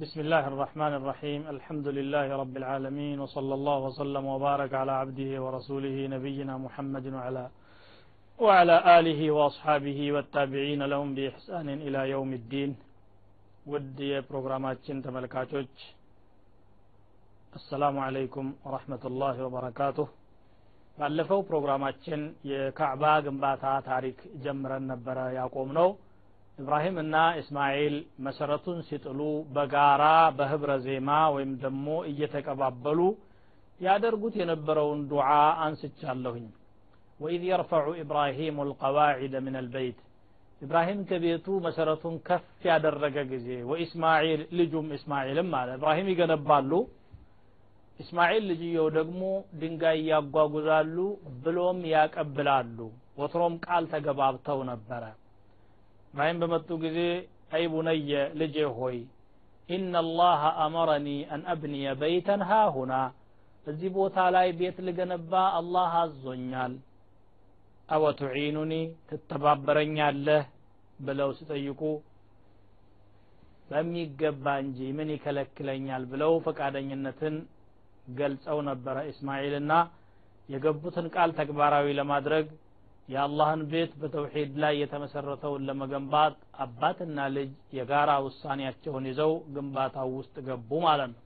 بسم الله الرحمن الرحيم الحمد لله رب العالمين وصلى الله وسلم وبارك على عبده ورسوله نبينا محمد وعلى وعلى آله وأصحابه والتابعين لهم بإحسان إلى يوم الدين ود የፕሮግራማችን ተመልካቾች አሰላሙ አለይኩም ወረህመቱላህ ወበረካቱሁ ባለፈው ፕሮግራማችን የካዕባ ግንባታ ታሪክ ጀምረን ነበረ ያቆም ነው ኢብራሂም እና እስማኤል መሰረቱን ሲጥሉ በጋራ በህብረ ዜማ ወይም ደግሞ እየተቀባበሉ ያደርጉት የነበረውን ዱዓ አንስቻለሁኝ። ወኢዝ የርፈዑ ኢብራሂሙ ልቀዋዒደ ምን አልበይት። ኢብራሂም ከቤቱ መሰረቱን ከፍ ያደረገ ጊዜ ወኢስማኤል ልጁም እስማኤልም አለ። ኢብራሂም ይገነባሉ። እስማኤል ልጅየው ደግሞ ድንጋይ ያጓጉዛሉ ብሎም ያቀብላሉ። ወትሮም ቃል ተገባብተው ነበረ ኢብራሂም በመጡ ጊዜ አይ ቡነየ ልጄ ሆይ ኢነ አላህ አመረኒ አን አብንየ በይተን ሃሁና እዚህ ቦታ ላይ ቤት ልገነባ አላህ አዞኛል። አወ ቱዒኑኒ ትተባበረኛለህ ብለው ሲጠይቁ በሚገባ እንጂ ምን ይከለክለኛል ብለው ፈቃደኝነትን ገልጸው ነበረ። እስማኤልና የገቡትን ቃል ተግባራዊ ለማድረግ የአላህን ቤት በተውሒድ ላይ የተመሰረተውን ለመገንባት አባትና ልጅ የጋራ ውሳኔያቸውን ይዘው ግንባታው ውስጥ ገቡ ማለት ነው።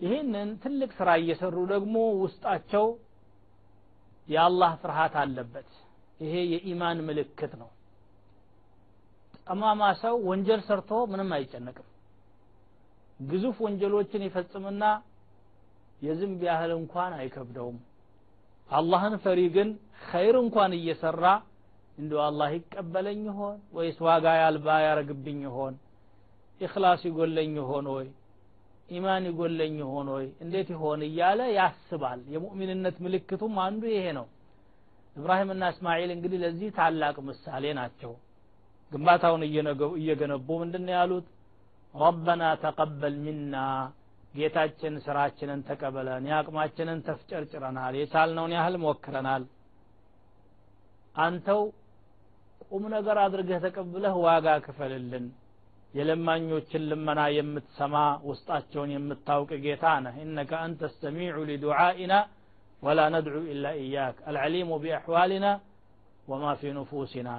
ይህንን ትልቅ ስራ እየሰሩ ደግሞ ውስጣቸው የአላህ ፍርሃት አለበት። ይሄ የኢማን ምልክት ነው። ጠማማ ሰው ወንጀል ሰርቶ ምንም አይጨነቅም። ግዙፍ ወንጀሎችን ይፈጽምና የዝንብ ያህል እንኳን አይከብደውም አላህን ፈሪ ግን ኸይር እንኳን እየሰራ እንዲ አላህ ይቀበለኝ ይሆን? ወይስ ዋጋ ያልባ ያረግብኝ ይሆን? ኢኽላስ ይጎለኝ ይሆን ወይ? ኢማን ይጎለኝ ይሆን ወይ? እንዴት ይሆን እያለ ያስባል። የሙእሚንነት ምልክቱም አንዱ ይሄ ነው። ኢብራሂምና እስማኤል እንግዲህ ለዚህ ታላቅ ምሳሌ ናቸው። ግንባታውን እየገነቡ ምንድን ያሉት? ረበና ተቀበል ሚና ጌታችን ስራችንን ተቀበለን የአቅማችንን ተፍጨርጭረናል የቻልነውን ያህል ሞክረናል። አንተው ቁም ነገር አድርገህ ተቀብለህ ዋጋ ክፈልልን። የለማኞችን ልመና የምትሰማ ውስጣቸውን የምታውቅ ጌታ ነህ። ኢነከ አንተ ሰሚዑ ሊዱዓኢና ወላ ነድዑ ኢላ ኢያክ። አልዓሊሙ ቢአሕዋሊና ወማ ፊ ኑፉሲና።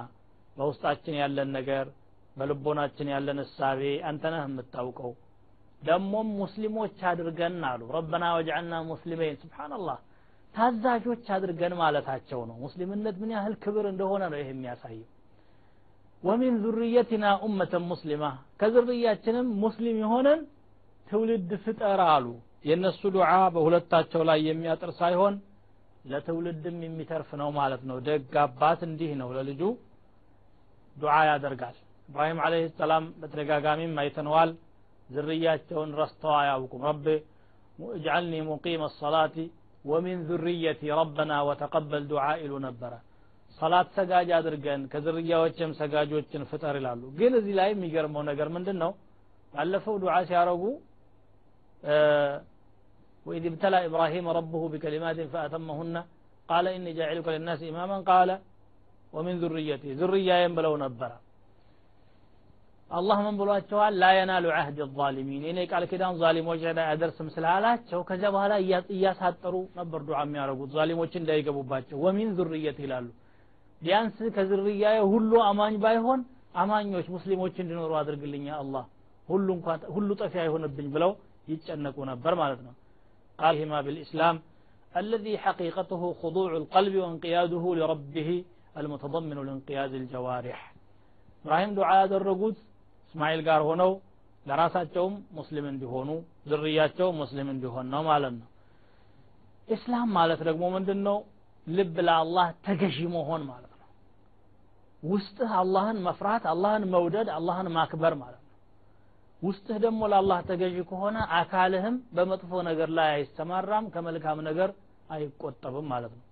በውስጣችን ያለን ነገር በልቦናችን ያለን እሳቤ አንተ የምታውቀው ደሞም ሙስሊሞች አድርገን አሉ። ረበና ወጅዐልና ሙስሊመይን ስብሓንላህ ታዛዦች አድርገን ማለታቸው ነው። ሙስሊምነት ምን ያህል ክብር እንደሆነ ነው ይህ የሚያሳየው። ወሚን ዙርየትና ኡመተን ሙስሊማ ከዝርያችንም ሙስሊም የሆነን ትውልድ ፍጠር አሉ። የእነሱ ዱዓ በሁለታቸው ላይ የሚያጥር ሳይሆን ለትውልድም የሚተርፍ ነው ማለት ነው። ደግ አባት እንዲህ ነው። ለልጁ ዱዓ ያደርጋል። ኢብራሂም አለህ ሰላም በተደጋጋሚም አይተነዋል ዝርያቸውን ረስተው አያውቁም ረብ እጅዓልኒ ሙቂም ሰላቲ ወሚን ዙርየቲ ረበና ወተቀበል ዱዓ ይሉ ነበረ ሰላት ሰጋጅ አድርገን ከዝርያዎችም ሰጋጆችን ፍጠር ይላሉ ግን እዚህ ላይ የሚገርመው ነገር ምንድን ነው ባለፈው ዱዓ ሲያረጉ وإذ ابتلى إبراهيم ربه بكلمات فأتمهن قال إني جاعلك للناس إماما قال ومن ذريتي ذرية ينبلو نبرا አላህ ምን ብሏቸዋል ላ የናሉ አህድ ዛሊሚን የኔ ቃል ኪዳን ዛሊሞች ላይ አደርስም ስላላቸው ከዚያ በኋላ እያሳጠሩ ነበር ዱዓ የሚያደርጉት ዛሊሞች እንዳይገቡባቸው ወሚን ዙርየት ይላሉ ቢያንስ ከዝርያዬ ሁሉ አማኝ ባይሆን አማኞች ሙስሊሞች እንዲኖሩ አድርግልኛ አላህ ሁሉ እንኳን ሁሉ ጠፊ አይሆንብኝ ብለው ይጨነቁ ነበር ማለት ነው ቃልሂማ بالإسلام الذي حقيقته خضوع القلب وانقياده لربه المتضمن لانقياد الجوارح إبراهيم دعاء ያደረጉት እስማኤል ጋር ሆነው ለራሳቸውም ሙስሊም እንዲሆኑ ዝርያቸው ሙስሊም እንዲሆን ነው ማለት ነው። ኢስላም ማለት ደግሞ ምንድን ነው ልብ ለአላህ ተገዢ መሆን ማለት ነው። ውስጥህ አላህን መፍራት አላህን መውደድ አላህን ማክበር ማለት ነው። ውስጥህ ደግሞ ለአላህ ተገዢ ከሆነ አካልህም በመጥፎ ነገር ላይ አይሰማራም ከመልካም ነገር አይቆጠብም ማለት ነው።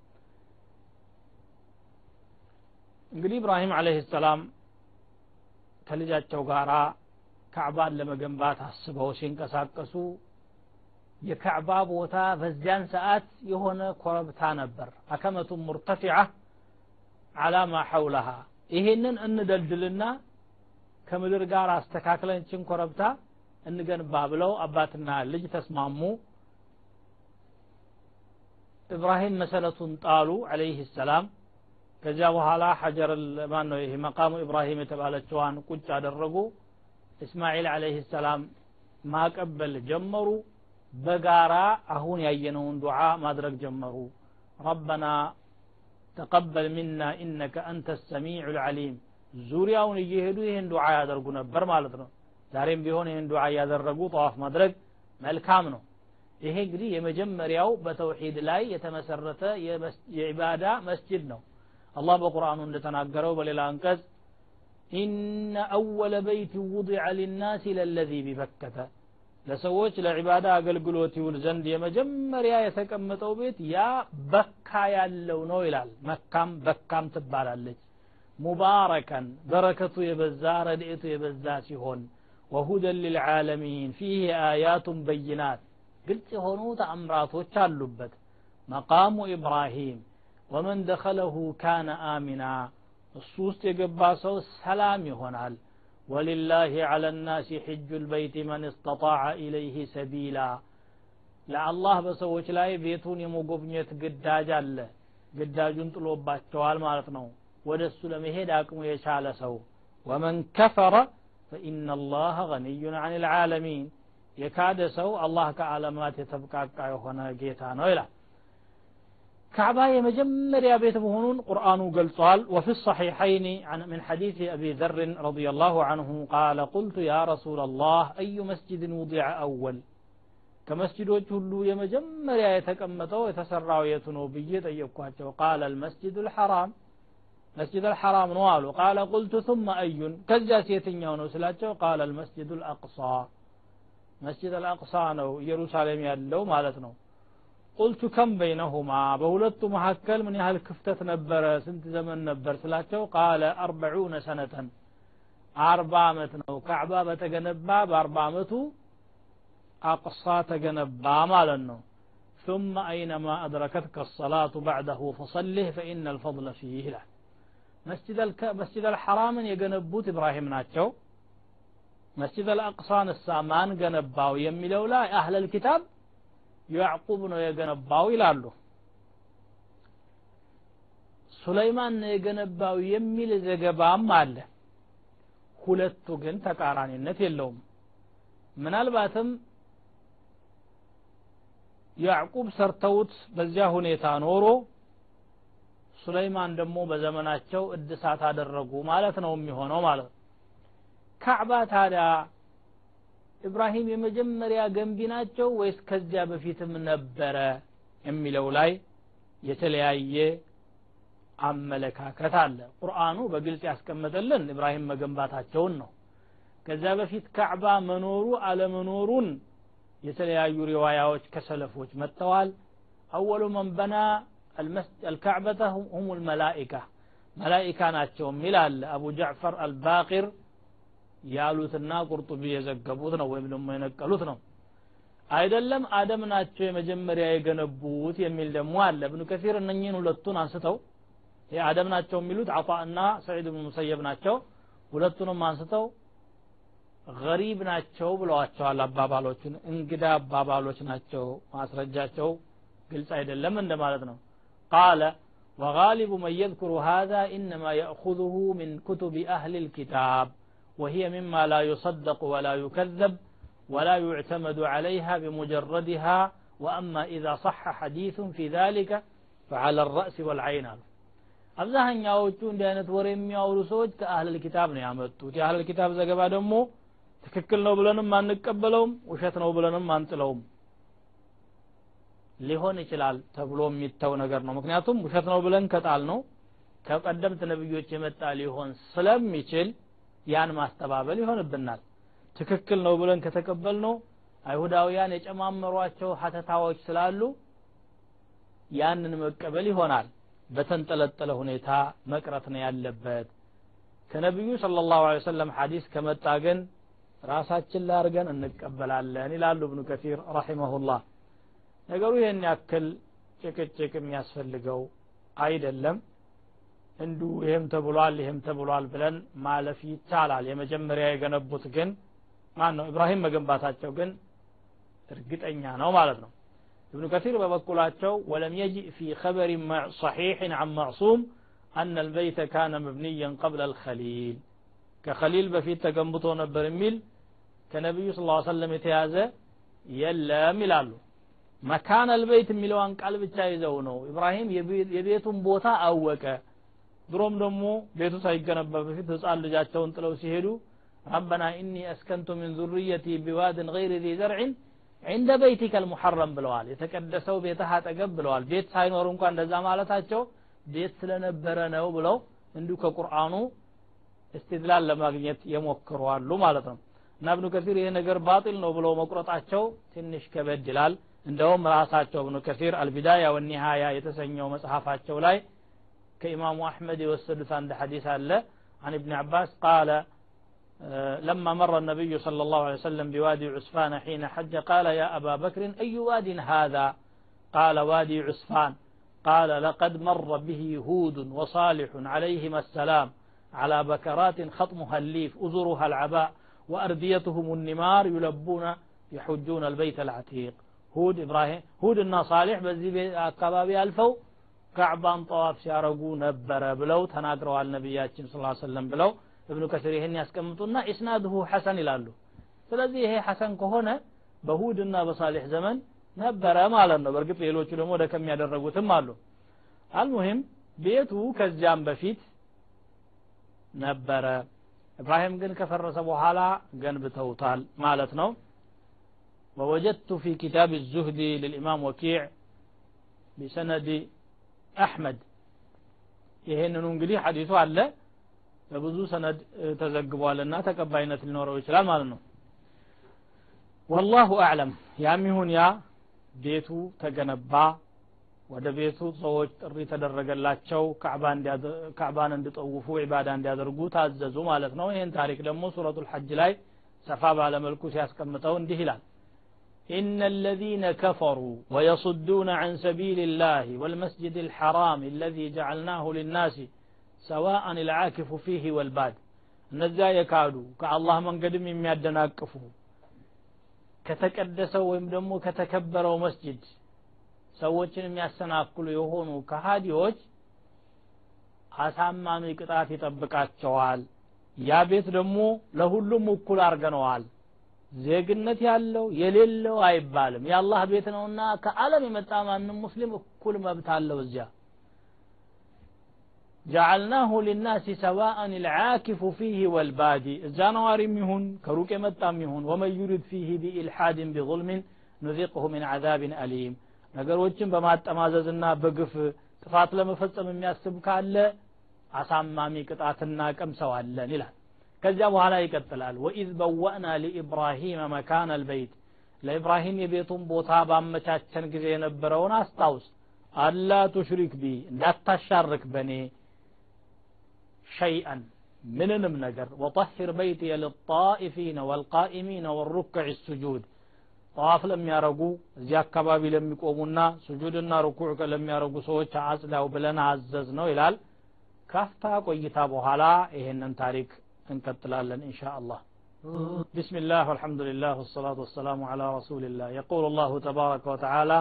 እንግዲህ ኢብራሂም አለህ ሰላም ከልጃቸው ጋር ካዕባን ለመገንባት አስበው ሲንቀሳቀሱ የካዕባ ቦታ በዚያን ሰዓት የሆነ ኮረብታ ነበር። አከመቱ ሙርተፊዓ አላ ማ ሐውለሃ። ይሄንን እንደልድልና ከምድር ጋር አስተካክለን ችን ኮረብታ እንገንባ ብለው አባትና ልጅ ተስማሙ። ኢብራሂም መሰረቱን ጣሉ አለይህ ሰላም ከዚያ በኋላ ሐጀር ማን ነው ይሄ መቃሙ ኢብራሂም የተባለችዋን ቁጭ አደረጉ። እስማኤል አለይህ ሰላም ማቀበል ጀመሩ። በጋራ አሁን ያየነውን ዱዓ ማድረግ ጀመሩ። ረበና ተቀበል ሚና ኢነከ አንተ ሰሚዑ ልዓሊም ዙሪያውን እየሄዱ ይህን ዱዓ ያደርጉ ነበር ማለት ነው። ዛሬም ቢሆን ይህን ዱዓ እያደረጉ ጠዋፍ ማድረግ መልካም ነው። ይሄ እንግዲህ የመጀመሪያው በተውሂድ ላይ የተመሰረተ የዒባዳ መስጅድ ነው الله بقرآن لتنا بل للأنكز إن أول بيت وضع للناس للذي ببكة. لسويت لعبادة أقل قلوتي والزند يا مجمر يا يتكم توبيت يا بكا يا اللونو إلال مكام بكام تبالا لك مباركا. بركة يبزار رديت يبزار هون وهدى للعالمين. فيه آيات بينات. قلت هونو تأمرات وشال لبت. مقام إبراهيم. ወመን ደኸለሁ ካነ አሚና እሱ ውስጥ የገባ ሰው ሰላም ይሆናል። ወሊላህ ዐለ ናሲ ሕጁ ልበይት መን እስተጣዐ ኢለይህ ሰቢላ። ለአላህ በሰዎች ላይ ቤቱን የመጎብኘት ግዳጅ አለ። ግዳጁን ጥሎባቸዋል ማለት ነው። ወደ እሱ ለመሄድ አቅሙ የቻለ ሰው። ወመን ከፈረ ፈኢነ ላህ ገኒዩን አን ልዓለሚን የካደ ሰው አላህ ከዓለማት የተብቃቃ የሆነ ጌታ ነው ይላል ካዕባ የመጀመሪያ ቤት መሆኑን ቁርአኑ ገልጿል ወፊ الصحيحين من حديث أبي ذر رضي الله عنه قال قلت يا رسول الله أي مسجد وضع أول ከመስጅዶች ሁሉ የመጀመሪያ የተቀመጠው የተሰራው የቱ ነው ብዬ ጠየቅኳቸው ቃለ አልመስጅድ ልሐራም መስጅድ አልሐራም ነው አሉ ቃለ ቁልቱ ثم አዩን ከዚያስ የትኛው ነው ስላቸው ቃለ አልመስጅድ አልአቅሳ መስጅድ አልአቅሳ ነው ኢየሩሳሌም ያለው ማለት ነው ቁልቱ ከም በይነሁማ በሁለቱ መካከል ምን ያህል ክፍተት ነበረ ስንት ዘመን ነበር ስላቸው ቃለ አርበዑነ ሰነተን አርባ አመት ነው ካዕባ በተገነባ በአርባ አመቱ አቅሳ ተገነባ ማለት ነው ثم أينما أدركتك الصلاة بعده فصله فإن الفضل فيه لا مسجد الك... مسجد الحرام يجنبوت إبراهيم ناتشو مسجد الأقصى السامان جنباو يميلو لا أهل الكتاب ያዕቁብ ነው የገነባው ይላሉ። ሱለይማን ነው የገነባው የሚል ዘገባም አለ። ሁለቱ ግን ተቃራኒነት የለውም። ምናልባትም ያዕቁብ ሰርተውት በዚያ ሁኔታ ኖሮ ሱለይማን ደግሞ በዘመናቸው እድሳት አደረጉ ማለት ነው የሚሆነው ማለት ነው። ካዕባ ታዲያ ኢብራሂም የመጀመሪያ ገንቢ ናቸው ወይስ ከዚያ በፊትም ነበረ የሚለው ላይ የተለያየ አመለካከት አለ። ቁርአኑ በግልጽ ያስቀመጠልን ኢብራሂም መገንባታቸውን ነው። ከዚያ በፊት ካዕባ መኖሩ አለመኖሩን የተለያዩ ሪዋያዎች ከሰለፎች መጥተዋል። አወሉ መን በና አልካዕበተ ሁም ልመላኢካ መላኢካ ናቸው የሚል አለ። አቡ ጃዕፈር አልባቂር ያሉትና ቁርጡቢ የዘገቡት ነው ወይም ደግሞ የነቀሉት ነው አይደለም አደም ናቸው የመጀመሪያ የገነቡት የሚል ደግሞ አለ እብኑ ከሲር እነኝህን ሁለቱን አንስተው አደም ናቸው የሚሉት አጣ እና ሰዒድ ብን ሙሰየብ ናቸው ሁለቱንም አንስተው ገሪብ ናቸው ብለዋቸዋል አባባሎቹን እንግዳ አባባሎች ናቸው ማስረጃቸው ግልጽ አይደለም እንደማለት ነው ቃለ وغالب من يذكر هذا إنما يأخذه من كتب أهل الكتاب وهي مما لا يصدق ولا يكذب ولا يعتمد عليها بمجردها وأما إذا صح حديث في ذلك فعلى الرأس والعين አብዛኛዎቹ እንዲህ አይነት ወሬ የሚያወሩ ሰዎች ከአህለል ኪታብ ነው ያመጡት የአህለል ኪታብ ዘገባ ደግሞ ትክክል ነው ብለንም አንቀበለውም ውሸት ነው ብለንም አንጥለውም ሊሆን ይችላል ተብሎ የሚተው ነገር ነው ምክንያቱም ውሸት ነው ብለን ከጣል ነው ከቀደምት ነብዮች የመጣ ሊሆን ስለሚችል ያን ማስተባበል ይሆንብናል። ትክክል ነው ብለን ከተቀበል ነው አይሁዳውያን የጨማመሯቸው ሀተታዎች ስላሉ ያንን መቀበል ይሆናል። በተንጠለጠለ ሁኔታ መቅረት ነው ያለበት። ከነቢዩ ስለ ላሁ ሰለም ሐዲስ ከመጣ ግን ራሳችን ላርገን እንቀበላለን ይላሉ እብኑ ከሲር ረሒመሁላህ። ነገሩ ይህን ያክል ጭቅጭቅ የሚያስፈልገው አይደለም እንዱ ይህም ተብሏል ይህም ተብሏል ብለን ማለፍ ይቻላል የመጀመሪያ የገነቡት ግን ማን ነው ኢብራሂም መገንባታቸው ግን እርግጠኛ ነው ማለት ነው ابن كثير በበኩላቸው ولم يجئ في خبر صحيح عن معصوم أن البيت كان مبنيا قبل الخليل كخليل በፊት ተገንብቶ ነበር የሚል ከነቢዩ ስ ሰለም የተያዘ የለም ይላሉ መካን አልበይት የሚለዋን ቃል ብቻ ይዘው ነው ኢብራሂም የቤቱን ቦታ አወቀ ድሮም ደግሞ ቤቱ ሳይገነባ በፊት ህፃን ልጃቸውን ጥለው ሲሄዱ ረበና ኢኒ አስከንቱ ሚን ዙርየቲ ቢዋድን ገይር ዚ ዘርዕን عند بيتك المحرم ብለዋል የተቀደሰው ቤትህ አጠገብ ብለዋል ቤት ሳይኖር እንኳን እንደዛ ማለታቸው ቤት ስለነበረ ነው ብለው እንዲሁ ከቁርአኑ እስትድላል ለማግኘት የሞክሩ አሉ ማለት ነው እና እብኑ ከሲር ይሄ ነገር ባጢል ነው ብለው መቁረጣቸው ትንሽ ከበድ ይላል እንደውም ራሳቸው እብኑ ከሲር አልቢዳያ ወኒሃያ የተሰኘው መጽሐፋቸው ላይ كإمام أحمد والسدس عند حديث الله. عن ابن عباس قال آه، لما مر النبي صلى الله عليه وسلم بوادي عسفان حين حج قال يا أبا بكر أي واد هذا؟ قال وادي عسفان. قال لقد مر به هود وصالح عليهما السلام على بكرات خطمها الليف أزرها العباء وأرديتهم النمار يلبون يحجون البيت العتيق. هود إبراهيم هود النصالح بس دي أكبابي ألفو كعبان طواف ሲያረጉ ነበረ ብለው ተናግረዋል ነቢያችን ስ ሰለም ብለው እብኑ ከሲር ይህን ያስቀምጡና ኢስናድሁ ሐሰን ይላሉ ስለዚህ ይሄ ሐሰን ከሆነ በሁድና በሳሌሕ ዘመን ነበረ ማለት ነው በእርግጥ ሌሎቹ ደግሞ ወደ ከሚያደረጉትም አሉ አልሙሂም ቤቱ ከዚያም በፊት ነበረ ኢብራሂም ግን ከፈረሰ በኋላ ገንብተውታል ማለት ነው ووجدت في كتاب الزهد للإمام وكيع بسند አሕመድ። ይሄንኑ እንግዲህ ሐዲሱ አለ። በብዙ ሰነድ ተዘግቧልና ተቀባይነት ሊኖረው ይችላል ማለት ነው። ወላሁ አዕለም። ያም ይሁን ያ ቤቱ ተገነባ። ወደ ቤቱ ሰዎች ጥሪ ተደረገላቸው። ካዕባን እንዲጠውፉ ዒባዳ እንዲያደርጉ ታዘዙ ማለት ነው። ይህን ታሪክ ደግሞ ሱረቱል ሐጅ ላይ ሰፋ ባለመልኩ ሲያስቀምጠው እንዲህ ይላል። إن الذين كفروا ويصدون عن سبيل الله والمسجد الحرام الذي جعلناه للناس سواء العاكف فيه والباد እነዚያ የካዱ ከአላህ መንገድም የሚያደናቅፉ ከተቀደሰው ወይም ደግሞ ከተከበረው መስጅድ ሰዎችን የሚያሰናክሉ የሆኑ ከሃዲዎች አሳማሚ ቅጣት ይጠብቃቸዋል ያ ቤት ደግሞ ለሁሉም እኩል አርገነዋል ዜግነት ያለው የሌለው አይባልም። የአላህ ቤት ነውና ከዓለም የመጣ ማንም ሙስሊም እኩል መብት አለው እዚያ። ጀዓልናሁ ሊናሲ ሰዋአን ልዓኪፉ ፊህ ወልባዲ። እዛ ነዋሪም ይሁን ከሩቅ የመጣም ይሁን ወመን ዩሪድ ፊህ ቢኢልሓድን ቢظልምን نذقه من عذاب أليم። ነገሮችን በማጠማዘዝና በግፍ ጥፋት ለመፈጸም የሚያስብ ካለ አሳማሚ ቅጣትን እናቀምሰዋለን ይላል። ከዚያ በኋላ ይቀጥላል ወኢዝ በወእና ሊኢብራሂመ መካን አልበይት ለኢብራሂም የቤቱን ቦታ ባመቻቸን ጊዜ የነበረውን አስታውስ አላ ቱሽሪክ ቢ እንዳታሻርክ በኔ ሸይአን ምንንም ነገር ወጠሂር በይትየ ልጣኢፊነ ወልቃኢሚነ ወሩክዕ ስጁድ ጠዋፍ ለሚያረጉ እዚህ አካባቢ ለሚቆሙና ስጁድና ርኩዕ ለሚያረጉ ሰዎች አጽዳው ብለን አዘዝ ነው ይላል ካፍታ ቆይታ በኋላ ይሄንን ታሪክ እንቀጥላለን ኢንሻ አላህ بسم الله والحمد لله والصلاة والسلام على رسول الله يقول الله تبارك وتعالى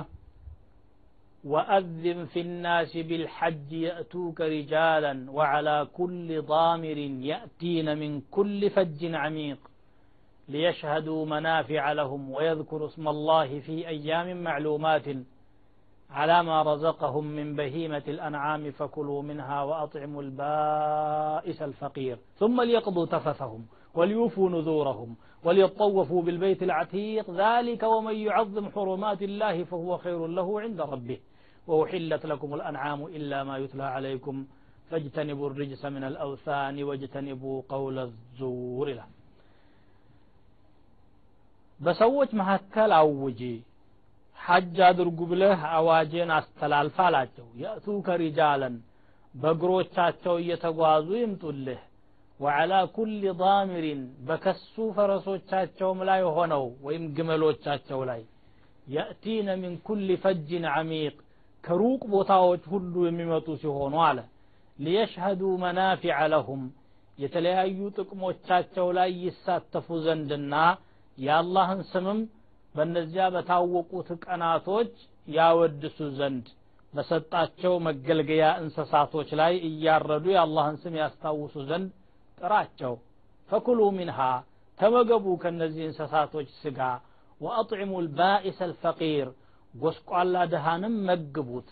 وأذن في الناس بالحج يأتوك رجالا وعلى كل ضامر يأتين من كل فج عميق ليشهدوا منافع لهم ويذكروا اسم الله في أيام معلومات على ما رزقهم من بهيمة الأنعام فكلوا منها وأطعموا البائس الفقير. ثم ليقضوا تفثهم وليوفوا نذورهم وليطوفوا بالبيت العتيق. ذلك ومن يعظم حرمات الله فهو خير له عند ربه. وأحلت لكم الأنعام إلا ما يتلى عليكم. فاجتنبوا الرجس من الأوثان واجتنبوا قول الزور له. بسوت مهكل أوجي. ሐጅ አድርጉ ብለህ አዋጅን አስተላልፍ አላቸው። የእቱከ ሪጃለን በእግሮቻቸው እየተጓዙ ይምጡልህ። ወዓላ ኩል ዳሚሪን በከሱ ፈረሶቻቸውም ላይ ሆነው ወይም ግመሎቻቸው ላይ የእቲነ ሚን ኩል ፈጅን ዓሚቅ ከሩቅ ቦታዎች ሁሉ የሚመጡ ሲሆኑ አለ። ሊየሽሀዱ መናፊዐ ለሁም የተለያዩ ጥቅሞቻቸው ላይ ይሳተፉ ዘንድና የአላህን ስምም በእነዚያ በታወቁት ቀናቶች ያወድሱ ዘንድ በሰጣቸው መገልገያ እንስሳቶች ላይ እያረዱ የአላህን ስም ያስታውሱ ዘንድ ጥራቸው ፈኩሉ ሚንሃ ተመገቡ ከነዚህ እንስሳቶች ስጋ ወአጥዕሙ ልባኢስ አልፈቂር ጎስቋላ ድሃንም መግቡት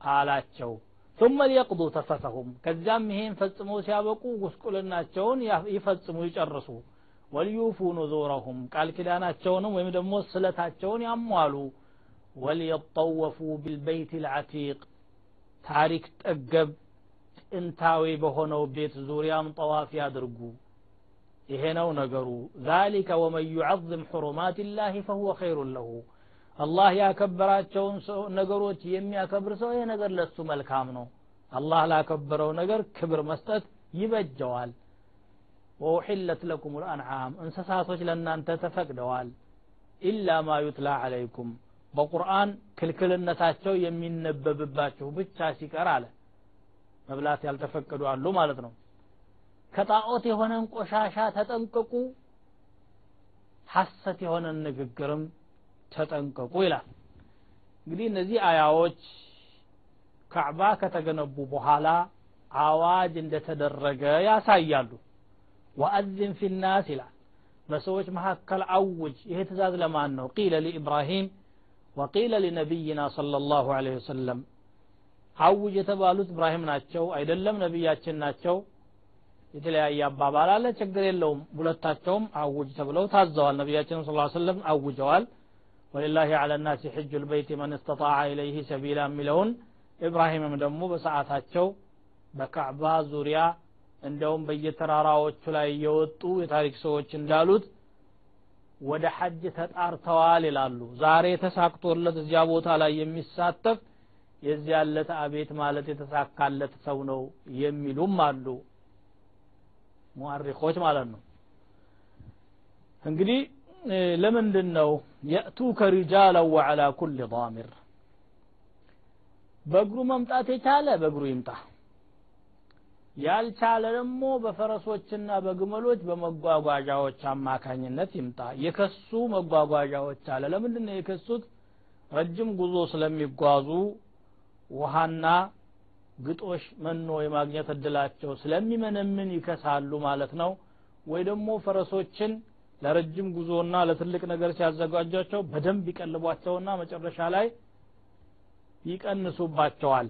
አላቸው ثم ليقضوا تفثهم ከዚያም ይሄን ፈጽመው ሲያበቁ ጉስቁልናቸውን ይፈጽሙ ይጨርሱ وليوفوا نذورهم. قال كدانا تشونهم ويمدموا الصلة تشون أموالو وليطوفوا بالبيت العتيق. تاريك تأقب. انتاوي بهنو بيت زوريا من طواف يا درقو يهنا ونقروا ذلك ومن يعظم حرمات الله فهو خير له. الله يا كبرات شون نقروا تيم يا كبر سو نقر لسو ملكامنو. الله لا كبر ونقر كبر مستت يبجوال. جوال ወኡሕለት ለኩም ልአንዓም እንስሳቶች ለእናንተ ተፈቅደዋል። ኢላ ማ ዩትላ ዓለይኩም በቁርአን ክልክልነታቸው የሚነበብባችሁ ብቻ ሲቀር አለ። መብላት ያልተፈቀዱ አሉ ማለት ነው። ከጣዖት የሆነን ቆሻሻ ተጠንቀቁ ሐሰት የሆነን ንግግርም ተጠንቀቁ ይላል። እንግዲህ እነዚህ አያዎች ካዕባ ከተገነቡ በኋላ አዋጅ እንደተደረገ ያሳያሉ ወአዝን ፊናስ ይላል በሰዎች መካከል አውጅ ይሄ ትእዛዝ ለማን ነው ቂለ ሊኢብራሂም ወቂለ ሊነቢይና صለ ላሁ ለ ወሰለም አውጅ የተባሉት ኢብራሂም ናቸው አይደለም ነቢያችን ናቸው የተለያየ አባባል አለ ችግር የለውም ሁለታቸውም አውጅ ተብለው ታዘዋል ነቢያችን ስ ሰለም አውጀዋል ወሊላህ አላ ናሲ ሕጁ ልበይት መን እስተጣዐ ኢለይህ ሰቢላ የሚለውን ኢብራሂምም ደግሞ በሰዓታቸው በካዕባ ዙሪያ እንደውም በየተራራዎቹ ላይ የወጡ የታሪክ ሰዎች እንዳሉት ወደ ሐጅ ተጣርተዋል ይላሉ። ዛሬ ተሳክቶለት እዚያ ቦታ ላይ የሚሳተፍ የዚያለት አቤት ማለት የተሳካለት ሰው ነው የሚሉም አሉ። ሙአሪኮች ማለት ነው። እንግዲህ ለምንድን ነው የእቱከ ሪጃላ ወዓላ ኩል ዳሚር? በእግሩ መምጣት የቻለ በእግሩ ይምጣ ያልቻለ ደግሞ በፈረሶችና በግመሎች በመጓጓዣዎች አማካኝነት ይምጣ። የከሱ መጓጓዣዎች አለ። ለምንድን ነው የከሱት? ረጅም ጉዞ ስለሚጓዙ ውሃና ግጦሽ መኖ የማግኘት እድላቸው ስለሚመነምን ይከሳሉ ማለት ነው። ወይ ደግሞ ፈረሶችን ለረጅም ጉዞና ለትልቅ ነገር ሲያዘጋጇቸው በደንብ ይቀልቧቸውና መጨረሻ ላይ ይቀንሱባቸዋል።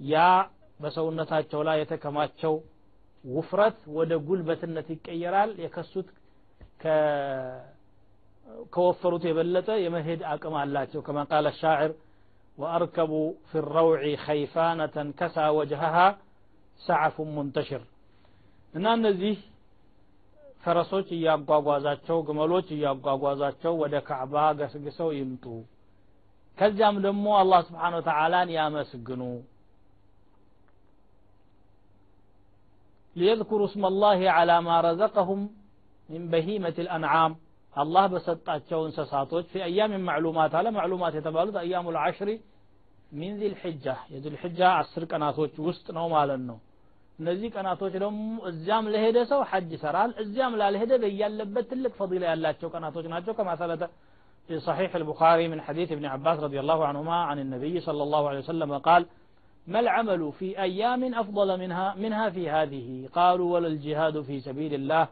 ያ በሰውነታቸው ላይ የተከማቸው ውፍረት ወደ ጉልበትነት ይቀየራል። የከሱት ከወፈሩት የበለጠ የመሄድ አቅም አላቸው። ከማ ቃለ ሻዕር ወአርከቡ ፊ ረውዒ ኸይፋነተን ከሳ ወጅሃሃ ሰዓፉን ሙንተሽር። እና እነዚህ ፈረሶች እያጓጓዛቸው ግመሎች እያጓጓዛቸው ወደ ካዕባ ገስግሰው ይምጡ። ከዚያም ደግሞ አላህ ስብሓን ወተዓላን ያመስግኑ ليذكروا اسم الله على ما رزقهم من بهيمة الأنعام. الله بسطاتቸው እንስሳቶች في أيام معلومات. على معلومات يتبالد أيام العشر من ذي الحجة. የذي الحجة አስር ቀናቶች نزيك أنا ማለት لهم እነዚህ ቀናቶች سو እዚያም ለሄደ ሰው ሐጅ ይሰራል እዚያም ላልሄደ በያለበት ትልቅ ፈዲላ ያላቸው أنا ናቸው كما ثبت في صحيح البخاري من حديث ابن عباس رضي الله عنهما عن النبي صلى الله عليه وسلم قال ما العمل في أيام أفضل منها منها في هذه قالوا ولا الجهاد في سبيل الله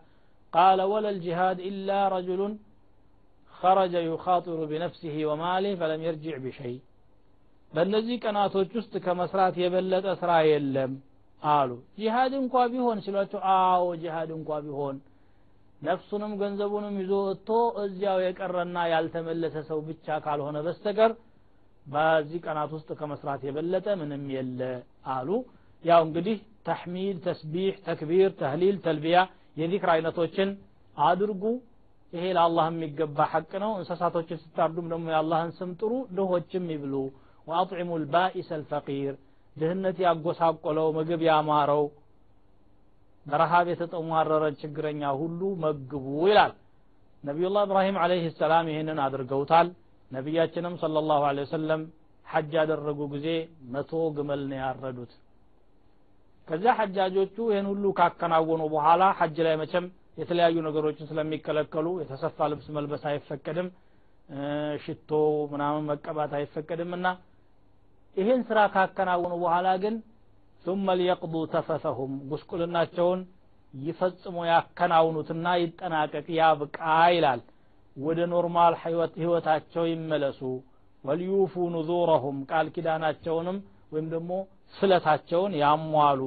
قال ولا الجهاد إلا رجل خرج يخاطر بنفسه وماله فلم يرجع بشيء በእነዚህ ቀናቶች ውስጥ ከመስራት የበለጠ ስራ የለም አሉ ጂሃድ እንኳ ቢሆን ሲሏቸው አዎ ጂሃድ እንኳ ቢሆን ነፍሱንም ገንዘቡንም ይዞ ወጥቶ እዚያው የቀረና ያልተመለሰ ሰው ብቻ ካልሆነ በስተቀር በዚህ ቀናት ውስጥ ከመስራት የበለጠ ምንም የለ አሉ። ያው እንግዲህ ተሕሚድ ተስቢሕ ተክቢር ተህሊል ተልቢያ የዚክር አይነቶችን አድርጉ። ይሄ ለአላህ የሚገባ ሐቅ ነው። እንስሳቶችን ስታርዱም ደግሞ የአላህን ስም ጥሩ ድሆችም ይብሉ። ወአጥዕሙ ልባኢስ አልፈቂር ድህነት ያጎሳቆለው ምግብ ያማረው በረሃብ የተጠሟረረ ችግረኛ ሁሉ መግቡ ይላል። ነቢዩላህ እብራሂም አለይህ ሰላም ይህንን አድርገውታል ነቢያችንም ሰለላሁ ዐለይሂ ወሰለም ሐጅ ያደረጉ ጊዜ መቶ ግመል ነው ያረዱት። ከዚያ ሐጃጆቹ ይህን ሁሉ ካከናወኑ በኋላ ሐጅ ላይ መቼም የተለያዩ ነገሮችን ስለሚከለከሉ የተሰፋ ልብስ መልበስ አይፈቀድም፣ ሽቶ ምናምን መቀባት አይፈቀድም እና ይህን ስራ ካከናወኑ በኋላ ግን ثم ليقضوا ተፈሰሁም ጉስቁልናቸውን ይፈጽሙ ያከናውኑትና ይጠናቀቅ ያብቃ ይላል። ወደ ኖርማል ህይወታቸው ይመለሱ ወልዩፉ ኑዙረሁም ቃል ኪዳናቸውንም ወይም ደግሞ ስለታቸውን ያሟሉ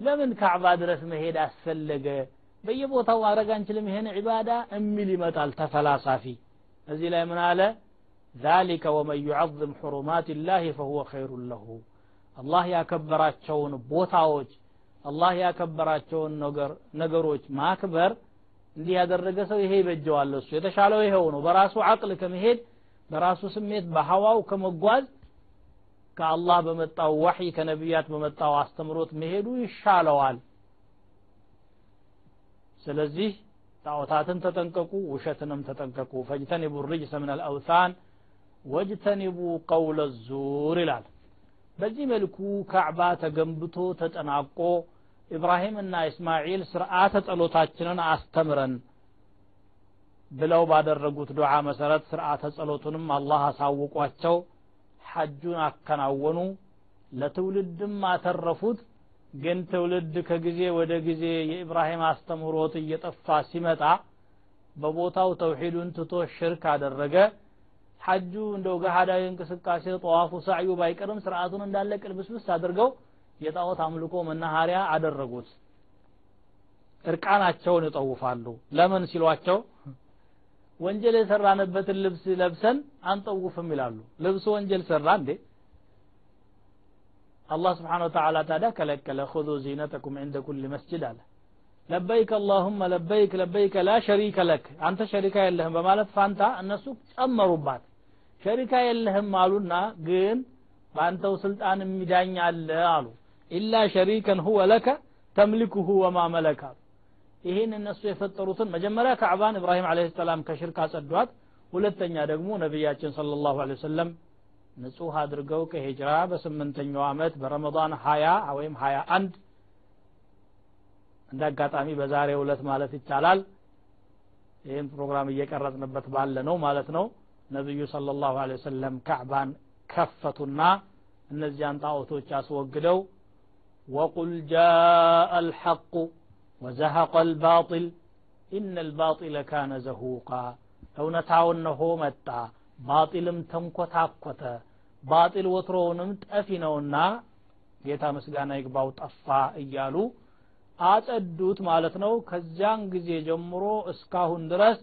ለምን ካዕባ ድረስ መሄድ አስፈለገ በየቦታው ማድረግ አንችልም ይሄን ዒባዳ እሚል ይመጣል ተፈላሳፊ እዚህ ላይ ምን አለ ذلك ومن يعظم حرمات الله فهو خير له አላህ ያከበራቸውን ቦታዎች አላህ ያከበራቸውን ነገሮች ማክበር እንዲህ ያደረገ ሰው ይሄ ይበጀዋል እሱ የተሻለው ይሄው ነው። በራሱ አቅል ከመሄድ በራሱ ስሜት በሐዋው ከመጓዝ ከአላህ በመጣው ወሕይ ከነቢያት በመጣው አስተምሮት መሄዱ ይሻለዋል። ስለዚህ ጣዖታትን ተጠንቀቁ ውሸትንም ተጠንቀቁ። ፈጅተኒቡ ርጅሰ ምን አልአውሳን ወጅተኒቡ ቀውለ ዙር ይላል። በዚህ መልኩ ካዕባ ተገንብቶ ተጠናቆ ኢብራሂምና እስማኤል ስርዓተ ጸሎታችንን አስተምረን ብለው ባደረጉት ዱዓ መሰረት ስርዓተ ጸሎቱንም አላህ አሳውቋቸው ሐጁን አከናወኑ። ለትውልድም አተረፉት። ግን ትውልድ ከጊዜ ወደ ጊዜ የኢብራሂም አስተምህሮት እየጠፋ ሲመጣ በቦታው ተውሂዱን ትቶ ሽርክ አደረገ። ሐጁ እንደው ገሃዳዊ እንቅስቃሴ ጠዋፉ ሳዕዩ ባይቀርም ስርዓቱን እንዳለ ቅልብስብስ አድርገው የጣዖት አምልኮ መናኸሪያ አደረጉት። እርቃናቸውን ይጠውፋሉ። ለምን ሲሏቸው ወንጀል የሰራንበትን ልብስ ለብሰን አንጠውፍም ይላሉ። ልብሱ ወንጀል ሰራ እንዴ? አላህ ስብሓን ወተላ ታዲያ ከለከለ ሁዙ ዚነተኩም ዕንደ ኩል መስጅድ አለ። ለበይክ አላሁመ ለበይክ ለበይከ ላ ሸሪከ ለክ አንተ ሸሪካ የለህም በማለት ፋንታ እነሱ ጨመሩባት። ሸሪካ የለህም አሉና ግን በአንተው ስልጣን የሚዳኝ አለ አሉ ኢላ ሸሪከን ሁወ ለከ ተምሊኩሁ ወማ አሉ ይህን እነሱ የፈጠሩትን መጀመሪያ ካዕባን ኢብራሂም አለህ ሰላም ከሽርክ አጸዷት ሁለተኛ ደግሞ ነቢያችን صለ ላሁ ለ ወሰለም ንጹህ አድርገው ከሂጅራ በስምንተኛው ዓመት በረመዳን ሀያ ወይም ሀያ አንድ እንደ አጋጣሚ በዛሬ ዕለት ማለት ይቻላል ይህን ፕሮግራም እየቀረጽንበት ባለ ነው ማለት ነው። ነቢዩ صለ ላሁ ለ ወሰለም ካዕባን ከፈቱና እነዚያን ጣዖቶች አስወግደው ወቁል ጃአ አልሐቁ ወዘሀቀ አልባጢል ኢነ አልባጢለ ካነ ዘሁቃ እውነታው እነሆ መጣ ባጢልም ተንኮታኮተ ባጢል ወትሮውንም ጠፊ ነውና ጌታ ምስጋና ይግባው ጠፋ እያሉ አጸዱት ማለት ነው። ከዚያን ጊዜ ጀምሮ እስካሁን ድረስ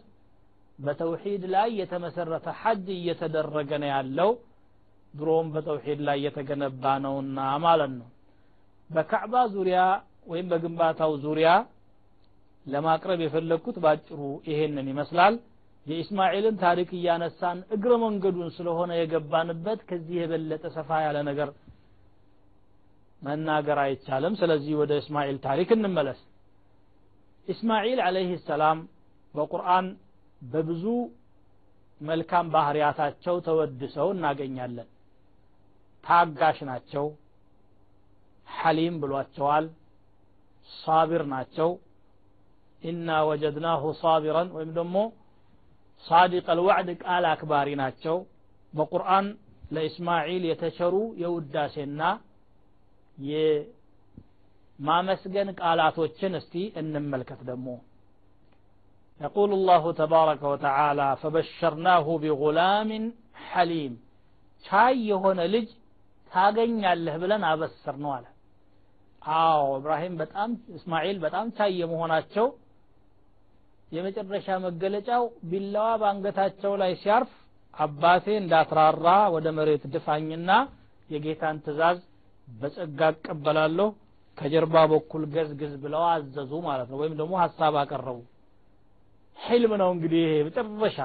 በተውሂድ ላይ የተመሰረተ ሐጅ እየተደረገ ነው ያለው። ድሮም በተውሂድ ላይ የተገነባ ነውና ማለት ነው በካዕባ ዙሪያ ወይም በግንባታው ዙሪያ ለማቅረብ የፈለግኩት ባጭሩ ይሄንን ይመስላል። የኢስማኤልን ታሪክ እያነሳን እግረ መንገዱን ስለሆነ የገባንበት ከዚህ የበለጠ ሰፋ ያለ ነገር መናገር አይቻልም። ስለዚህ ወደ እስማኤል ታሪክ እንመለስ። ኢስማኤል አለይህ ሰላም በቁርአን በብዙ መልካም ባህሪያታቸው ተወድሰው እናገኛለን። ታጋሽ ናቸው ሐሊም ብሏቸዋል ሳቢር ናቸው ኢና ወጀድናሁ ሳቢረን ወይም ደግሞ ሳዲቅ አልዋዕድ ቃል አክባሪ ናቸው በቁርአን ለኢስማዒል የተቸሩ የውዳሴና የማመስገን ቃላቶችን እስቲ እንመልከት ደግሞ يقول الله تبارك وتعالى فبشرناه بغلام حليم ቻይ የሆነ ልጅ ታገኛለህ ብለን አበሰር ነው አለ አዎ እብራሂም በጣም እስማኤል በጣም ቻይ የመሆናቸው የመጨረሻ መገለጫው ቢላዋ በአንገታቸው ላይ ሲያርፍ አባቴ እንዳትራራ ወደ መሬት ድፋኝና የጌታን ትእዛዝ በጸጋ እቀበላለሁ ከጀርባ በኩል ገዝግዝ ብለው አዘዙ ማለት ነው። ወይም ደግሞ ሀሳብ አቀረቡ። ህልም ነው እንግዲህ ይሄ መጨረሻ።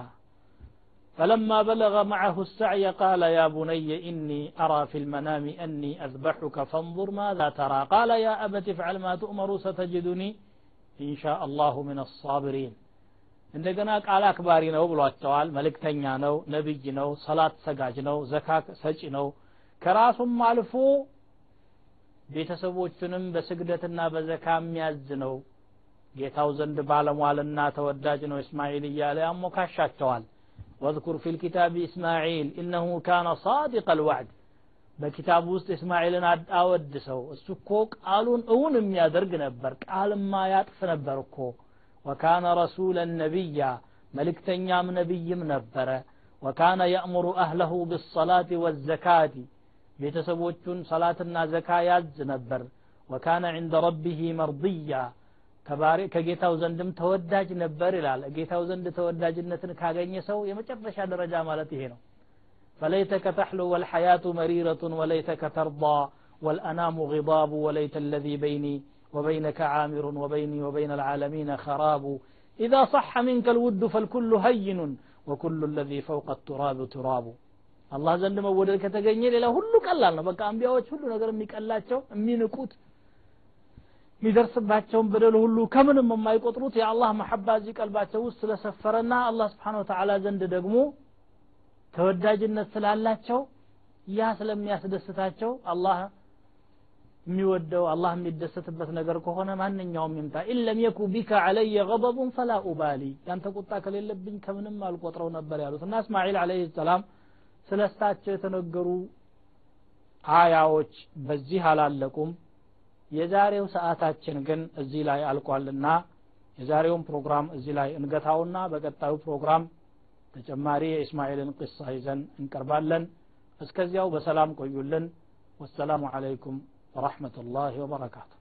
فلما بلغ معه السعي قال يا بني إني أرى في المنام أني أذبحك فانظر ماذا ترى قال يا أبت افعل ما تؤمر ستجدني إن شاء الله من الصابرين እንደገና ቃል አክባሪ ነው ብሏቸዋል መልእክተኛ ነው ነቢይ ነው ሰላት ሰጋጅ ነው ዘካ ሰጪ ነው ከራሱም አልፎ ቤተሰቦቹንም በስግደትና በዘካ የሚያዝ ነው ጌታው ዘንድ ባለሟልና ተወዳጅ ነው እስማኤል እያለ ያሞካሻቸዋል واذكر في الكتاب إسماعيل إنه كان صادق الوعد በኪታቡ ውስጥ እስማኤልን አወድሰው እሱ እኮ ቃሉን እውን የሚያደርግ ነበር ቃልማ ያጥፍ ነበር እኮ ወካነ ረሱለን ነቢያ መልእክተኛም ነቢይም ነበረ ወካነ የእሙሩ አህለሁ ብሰላት ወዘካቲ ቤተሰቦቹን ሰላትና ዘካ ያዝ ነበር ወካነ ዕንደ ረቢህ መርድያ ከጌታው ዘንድም ተወዳጅ ነበር ይላል ጌታው ዘንድ ተወዳጅነትን ካገኘ ሰው የመጨረሻ ደረጃ ማለት ይሄ ነው فليتك تحلو والحياة مريرة وليتك ترضى والأنام غضاب وليت الذي بيني وبينك عامر وبيني وبين العالمين خراب إذا صح منك الود فالكل هين وكل الذي فوق التراب تراب الله ዘንድ መወደድ ከተገኘ ሌላ ሁሉ ቀላል ነው በቃ አንቢያዎች ሁሉ ነገር የሚቀላቸው የሚንቁት የሚደርስባቸውን በደል ሁሉ ከምንም የማይቆጥሩት የአላህ መሐባ እዚህ ቀልባቸው ውስጥ ስለሰፈረና አላህ ስብሓን ወተዓላ ዘንድ ደግሞ ተወዳጅነት ስላላቸው ያ ስለሚያስደስታቸው አላህ የሚወደው አላህ የሚደሰትበት ነገር ከሆነ ማንኛውም ይምጣ። ኢለም የኩ ቢከ አለየ ገضቡን ፈላ ኡባሊ። ያንተ ቁጣ ከሌለብኝ ከምንም አልቆጥረው ነበር ያሉት። እና እስማኤል አለህ ሰላም ስለ እሳቸው የተነገሩ አያዎች በዚህ አላለቁም የዛሬው ሰዓታችን ግን እዚህ ላይ አልቋልና የዛሬውን ፕሮግራም እዚህ ላይ እንገታውና በቀጣዩ ፕሮግራም ተጨማሪ የእስማኤልን ቅሳ ይዘን እንቀርባለን። እስከዚያው በሰላም ቆዩልን። ወሰላሙ አለይኩም ወረሕመቱላሂ ወበረካቱ